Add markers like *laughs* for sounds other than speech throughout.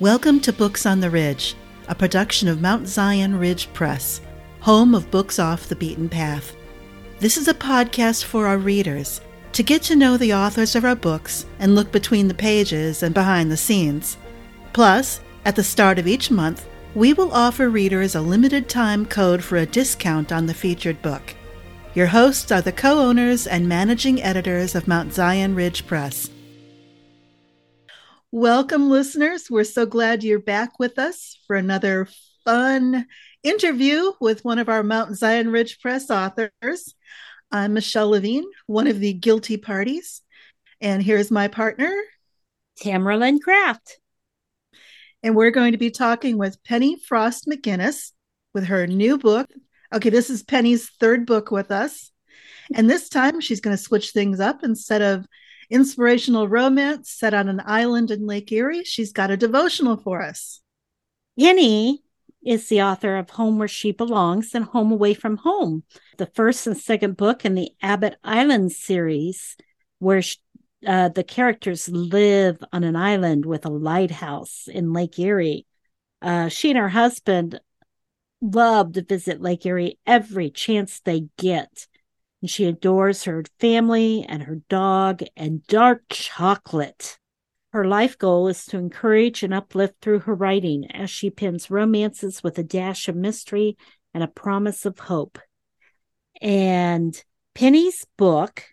Welcome to Books on the Ridge, a production of Mount Zion Ridge Press, home of books off the beaten path. This is a podcast for our readers to get to know the authors of our books and look between the pages and behind the scenes. Plus, at the start of each month, we will offer readers a limited time code for a discount on the featured book. Your hosts are the co owners and managing editors of Mount Zion Ridge Press. Welcome, listeners. We're so glad you're back with us for another fun interview with one of our Mount Zion Ridge Press authors. I'm Michelle Levigne, one of the guilty parties. And here's my partner, Tamera Lynn Kraft. And we're going to be talking with Penny Frost McGinnis with her new book. Okay, this is Penny's third book with us. And this time she's going to switch things up instead of inspirational romance set on an island in Lake Erie, she's got a devotional for us. Penny is the author of Home Where She Belongs and Home Away from Home, the first and second book in the Abbott Island series, where uh, the characters live on an island with a lighthouse in Lake Erie. Uh, she and her husband love to visit Lake Erie every chance they get and she adores her family and her dog and dark chocolate. Her life goal is to encourage and uplift through her writing as she pens romances with a dash of mystery and a promise of hope. And Penny's book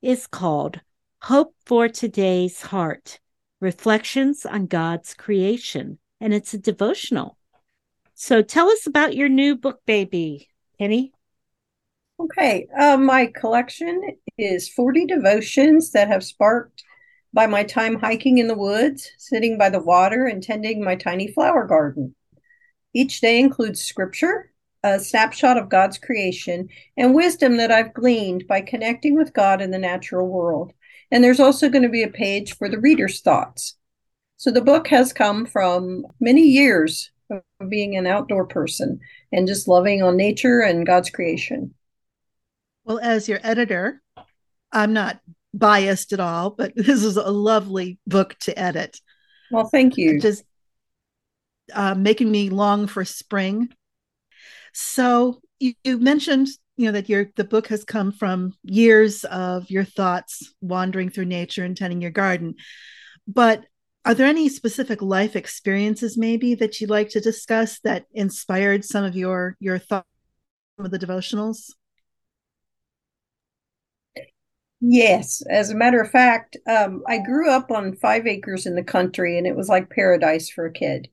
is called Hope for Today's Heart Reflections on God's Creation, and it's a devotional. So tell us about your new book, baby, Penny. Okay, uh, my collection is 40 devotions that have sparked by my time hiking in the woods, sitting by the water, and tending my tiny flower garden. Each day includes scripture, a snapshot of God's creation, and wisdom that I've gleaned by connecting with God in the natural world. And there's also going to be a page for the reader's thoughts. So the book has come from many years of being an outdoor person and just loving on nature and God's creation. Well, as your editor, I'm not biased at all, but *laughs* this is a lovely book to edit. Well, thank you. Just uh, making me long for spring. So you, you mentioned, you know, that your the book has come from years of your thoughts wandering through nature and tending your garden. But are there any specific life experiences maybe that you'd like to discuss that inspired some of your your thoughts of the devotionals? Yes, as a matter of fact, um, I grew up on five acres in the country, and it was like paradise for a kid.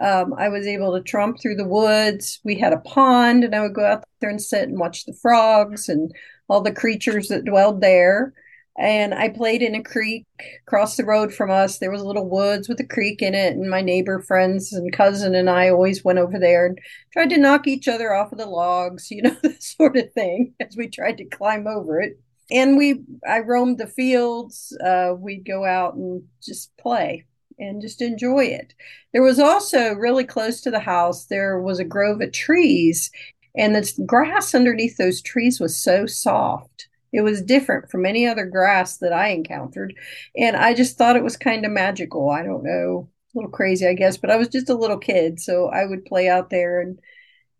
Um, I was able to tromp through the woods. We had a pond, and I would go out there and sit and watch the frogs and all the creatures that dwelled there. And I played in a creek across the road from us. There was a little woods with a creek in it, and my neighbor friends and cousin and I always went over there and tried to knock each other off of the logs, *laughs* you know, that sort of thing, as we tried to climb over it and we I roamed the fields. Uh, we'd go out and just play and just enjoy it. There was also really close to the house. There was a grove of trees, and the grass underneath those trees was so soft. It was different from any other grass that I encountered, and I just thought it was kind of magical. I don't know, a little crazy, I guess, but I was just a little kid, so I would play out there and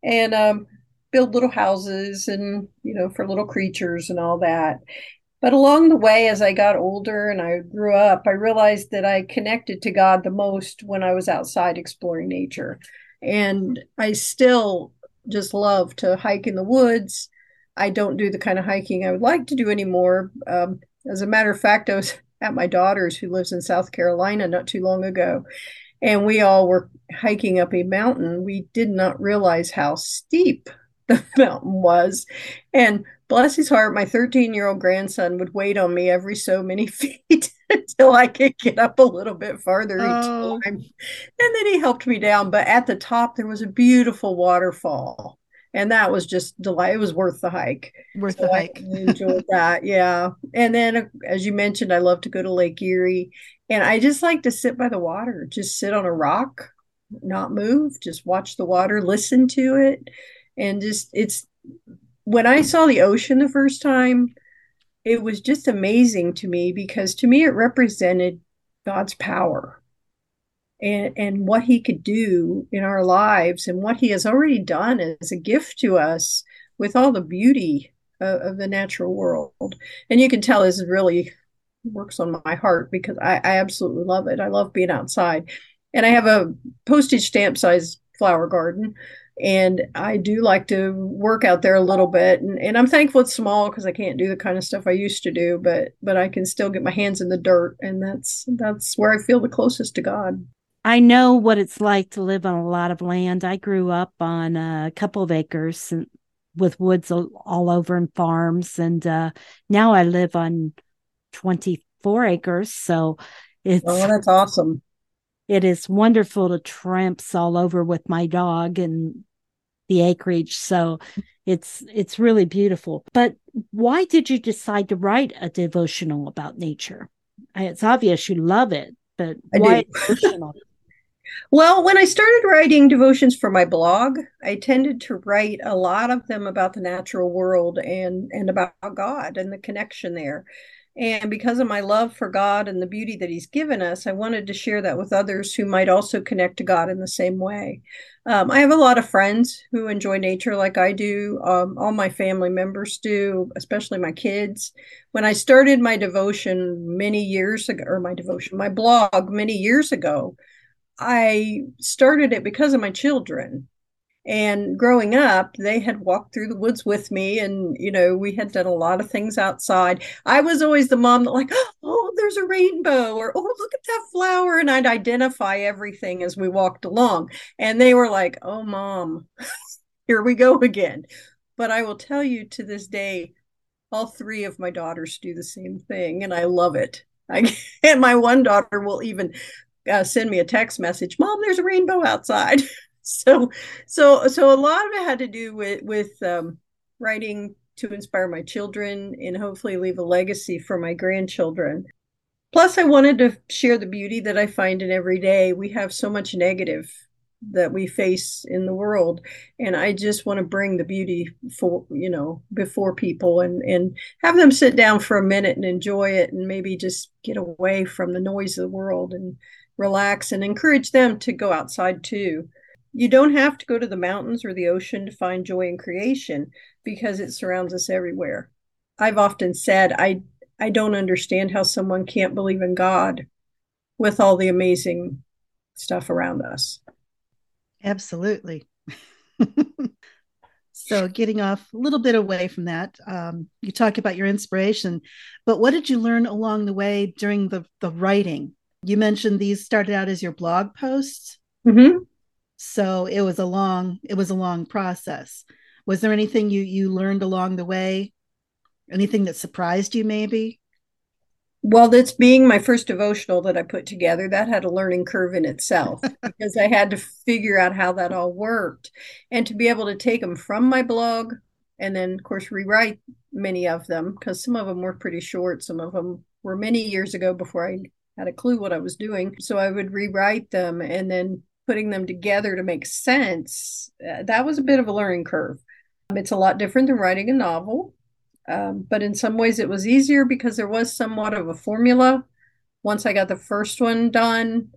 and um, build little houses and you know for little creatures and all that. But along the way as i got older and i grew up i realized that i connected to god the most when i was outside exploring nature. And i still just love to hike in the woods. I don't do the kind of hiking i would like to do anymore. Um, as a matter of fact i was *laughs* at my daughter's who lives in south carolina not too long ago and we all were hiking up a mountain. We did not realize how steep *laughs* the mountain was. And bless his heart, my 13 year old grandson would wait on me every so many *laughs* feet until I could get up a little bit farther oh. each time. And then he helped me down. But at the top, there was a beautiful waterfall. And that was just delight. It was worth the hike. Worth so the hike. enjoyed *laughs* that. Yeah. And then, as you mentioned, I love to go to Lake Erie. And I just like to sit by the water, just sit on a rock, not move, just watch the water, listen to it and just it's when I saw the ocean the first time, it was just amazing to me because to me it represented God's power. and, and what he could do in our lives and what he has already done as a gift to us with all the beauty of, of the natural world. And you can tell this really works on my heart because I, I absolutely love it. I love being outside. And I have a postage stamp size flower garden and I do like to work out there a little bit. And, and I'm thankful it's small because I can't do the kind of stuff I used to do, but but I can still get my hands in the dirt, and that's that's where I feel the closest to God. I know what it's like to live on a lot of land. I grew up on a couple of acres with woods all over and farms, and uh, now I live on 24 acres. So it's oh, that's awesome. It is wonderful to tramps all over with my dog and the acreage. So it's it's really beautiful. But why did you decide to write a devotional about nature? It's obvious you love it, but I why devotional? *laughs* Well, when I started writing devotions for my blog, I tended to write a lot of them about the natural world and and about God and the connection there. And because of my love for God and the beauty that He's given us, I wanted to share that with others who might also connect to God in the same way. Um, I have a lot of friends who enjoy nature like I do. Um, all my family members do, especially my kids. When I started my devotion many years ago, or my devotion, my blog many years ago, I started it because of my children. And growing up, they had walked through the woods with me, and you know, we had done a lot of things outside. I was always the mom that, like, *gasps* oh, there's a rainbow, or oh, look at that flower. And I'd identify everything as we walked along. And they were like, oh, mom, *laughs* here we go again. But I will tell you to this day, all three of my daughters do the same thing, and I love it. *laughs* I, and my one daughter will even uh, send me a text message, "Mom, there's a rainbow outside." *laughs* *laughs* so, so, so a lot of it had to do with with um, writing to inspire my children and hopefully leave a legacy for my grandchildren. Plus, I wanted to share the beauty that I find in every day. We have so much negative that we face in the world and i just want to bring the beauty for you know before people and and have them sit down for a minute and enjoy it and maybe just get away from the noise of the world and relax and encourage them to go outside too. You don't have to go to the mountains or the ocean to find joy in creation because it surrounds us everywhere. I've often said I I don't understand how someone can't believe in God with all the amazing stuff around us. Absolutely. *laughs* so getting off a little bit away from that um, you talk about your inspiration but what did you learn along the way during the, the writing you mentioned these started out as your blog posts. Mm-hmm. So it was a long, it was a long process. Was there anything you you learned along the way? Anything that surprised you, maybe? Well, that's being my first devotional that I put together. That had a learning curve in itself *laughs* because I had to figure out how that all worked and to be able to take them from my blog and then, of course, rewrite many of them because some of them were pretty short. Some of them were many years ago before I had a clue what I was doing. So I would rewrite them and then putting them together to make sense. Uh, that was a bit of a learning curve. Um, it's a lot different than writing a novel, um, but in some ways it was easier because there was somewhat of a formula. Once I got the first one done,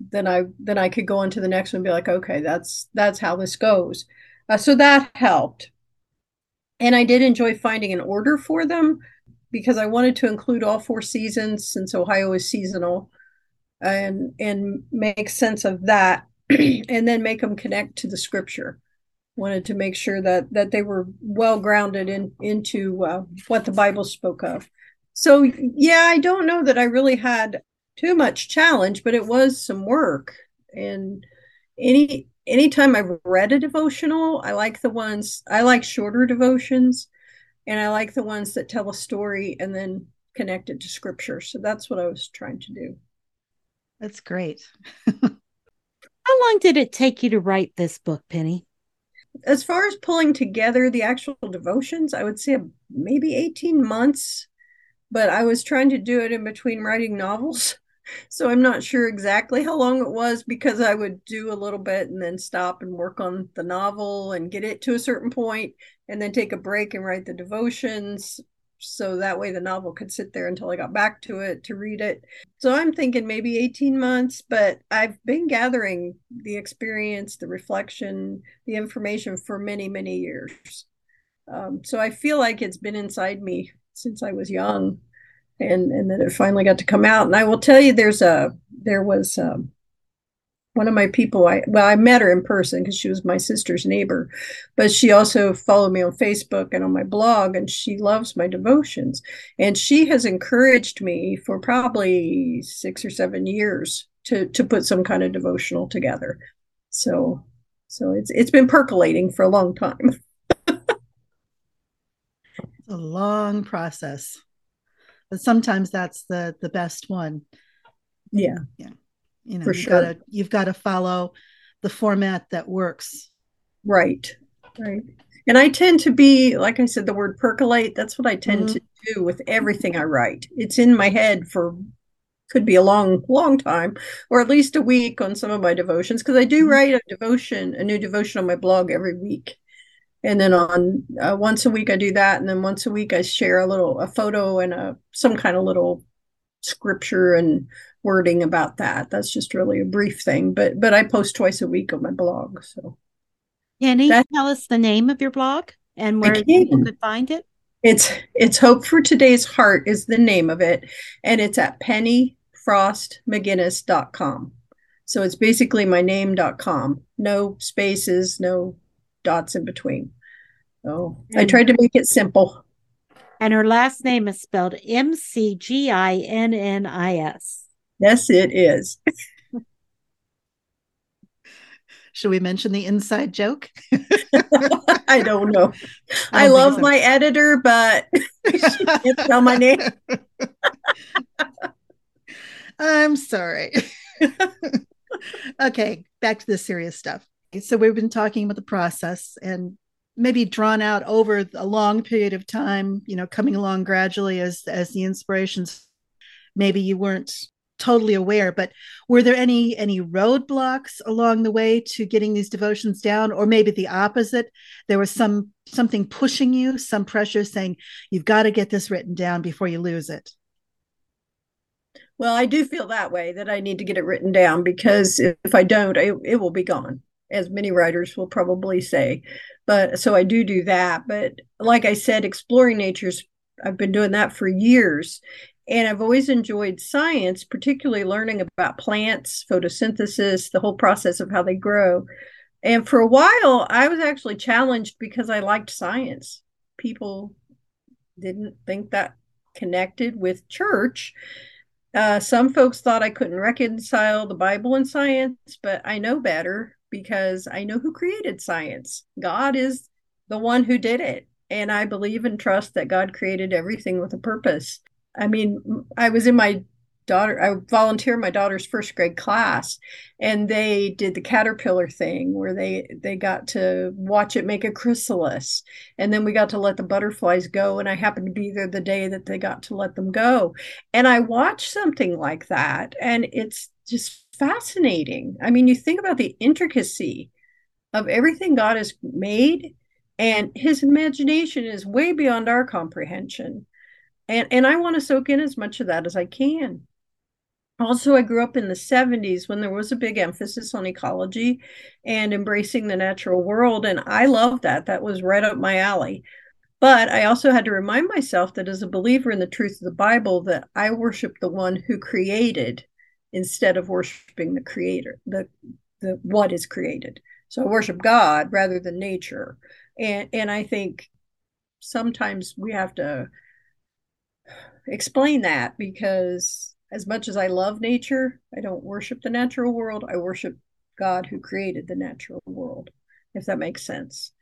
then I then I could go on to the next one and be like, okay, that's that's how this goes. Uh, so that helped. And I did enjoy finding an order for them because I wanted to include all four seasons since Ohio is seasonal and and make sense of that *clears throat* and then make them connect to the scripture wanted to make sure that that they were well grounded in into uh, what the bible spoke of so yeah i don't know that i really had too much challenge but it was some work and any anytime i've read a devotional i like the ones i like shorter devotions and I like the ones that tell a story and then connect it to scripture. So that's what I was trying to do. That's great. *laughs* Long did it take you to write this book, Penny? As far as pulling together the actual devotions, I would say maybe 18 months, but I was trying to do it in between writing novels. *laughs* So I'm not sure exactly how long it was because I would do a little bit and then stop and work on the novel and get it to a certain point and then take a break and write the devotions. So that way the novel could sit there until I got back to it to read it. So I'm thinking maybe 18 months, but I've been gathering the experience, the reflection, the information for many, many years. Um, so I feel like it's been inside me since I was young and and then it finally got to come out and I will tell you there's a there was um, one of my people i well i met her in person because she was my sister's neighbor but she also followed me on facebook and on my blog and she loves my devotions. And she has encouraged me for probably six or seven years to to put some kind of devotional together. So so it's it's been percolating for a long time. *laughs* It's a long process but sometimes that's the the best one. Yeah. Yeah you know For you've sure. got to you've got to follow the format that works Right. Right. And I tend to be, like I said, the word percolate, that's what I tend Mhm. to do with everything I write. It's in my head for could be a long, long time, or at least a week on some of my devotions, because I do Mhm. write a devotion, a new devotion on my blog every week. And then on uh, once a week I do that, and then once a week I share a little a photo and a some kind of little scripture and wording about that. That's just really a brief thing, but but I post twice a week on my blog. So Can you That- tell us the name of your blog and where people can. could find it? it's it's Hope for Today's Heart is the name of it, and it's at pennyfrostmcginnis.com. So it's basically my name.com. No spaces, no dots in between. So I tried to make it simple. And her last name is spelled M C G I N N I S. Yes, it is. *laughs* should we mention the inside joke *laughs* I don't know. *laughs* I I, don't love so. my editor, but she can't spell my name. I'm sorry. okay, back to the serious stuff. So we've been talking about the process and maybe drawn out over a long period of time, you know, coming along gradually as as the inspirations maybe you weren't totally aware, but were there any any roadblocks along the way to getting these devotions down or maybe the opposite? There was some something pushing you, some pressure saying you've got to get this written down before you lose it. Well, I do feel that way that I need to get it written down because if I don't, it, it will be gone, as many writers will probably say. But so I do do that. But like I said, exploring nature's, I've been doing that for years. And I've always enjoyed science, particularly learning about plants, photosynthesis, the whole process of how they grow. And for a while, I was actually challenged because I liked science. People didn't think that connected with church. Uh, some folks thought I couldn't reconcile the Bible and science, but I know better because I know who created science. God is the one who did it. And I believe and trust that God created everything with a purpose. I mean, I was in my daughter, I volunteered my daughter's first grade class, and they did the caterpillar thing where they they got to watch it make a chrysalis, and then we got to let the butterflies go. And I happened to be there the day that they got to let them go, and I watched something like that, and it's just fascinating. I mean, you think about the intricacy of everything God has made, and His imagination is way beyond our comprehension and and I want to soak in as much of that as I can. Also, I grew up in the 70s when there was a big emphasis on ecology and embracing the natural world. And I love that. That was right up my alley. But I also had to remind myself that as a believer in the truth of the Bible, that I worship the one who created instead of worshiping the creator, the the what is created. So I worship God rather than nature. And and I think sometimes we have to explain that because as much as I love nature, I don't worship the natural world. I worship God who created the natural world, if that makes sense.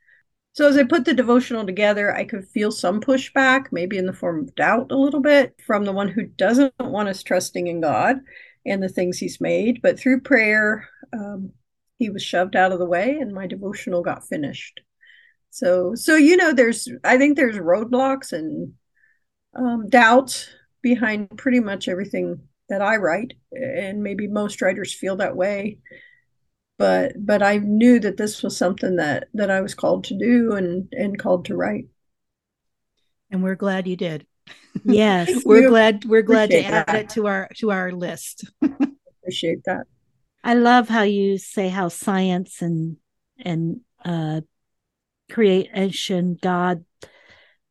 So as I put the devotional together, I could feel some pushback, maybe in the form of doubt a little bit from the one who doesn't want us trusting in God and the things he's made. But through prayer, um, he was shoved out of the way and my devotional got finished. So, so you know, there's, I think there's roadblocks and um, doubt behind pretty much everything that I write, and maybe most writers feel that way. But but I knew that this was something that that I was called to do and and called to write. And we're glad you did. Yes. *laughs* we're glad we're glad to add that. it to our to our list. *laughs* Appreciate that. I love how you say how science and and uh creation God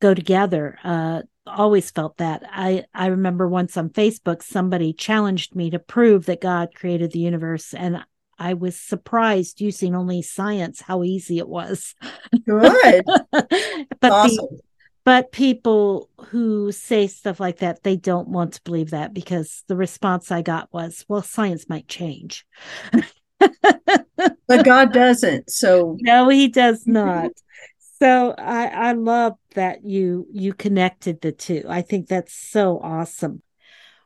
go together. Uh always felt that. I I remember once on Facebook somebody challenged me to prove that God created the universe and I was surprised using only science how easy it was. Good. *laughs* but the, awesome. But people who say stuff like that they don't want to believe that because the response I got was, well science might change. But *laughs* God doesn't. So No, he does *laughs* not. so I I love that you you connected the two. I think that's so awesome.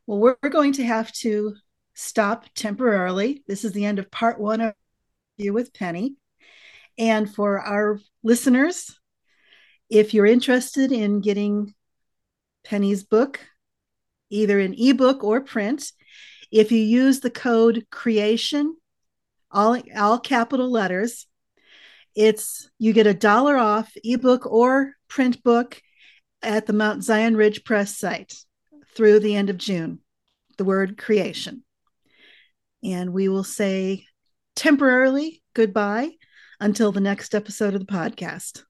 Well, we're we're going to have to stop temporarily. This is the end of part one of you with Penny. And for our listeners, if you're interested in getting Penny's book, either in ebook or print, if you use the code creation, all, all capital letters, it's you get a dollar off ebook or print book at the Mount Zion Ridge Press site through the end of June. The word creation. And we will say temporarily goodbye until the next episode of the podcast.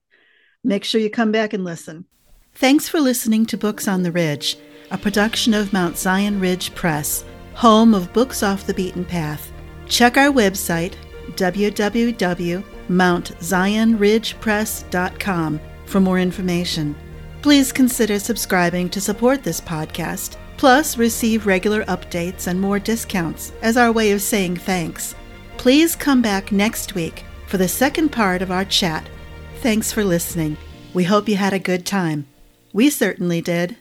Make sure you come back and listen. Thanks for listening to Books on the Ridge, a production of Mount Zion Ridge Press, home of Books Off the Beaten Path. Check our website, www.mountzionridgepress.com, for more information. Please consider subscribing to support this podcast, plus receive regular updates and more discounts as our way of saying thanks. Please come back next week for the second part of our chat. Thanks for listening. We hope you had a good time. We certainly did.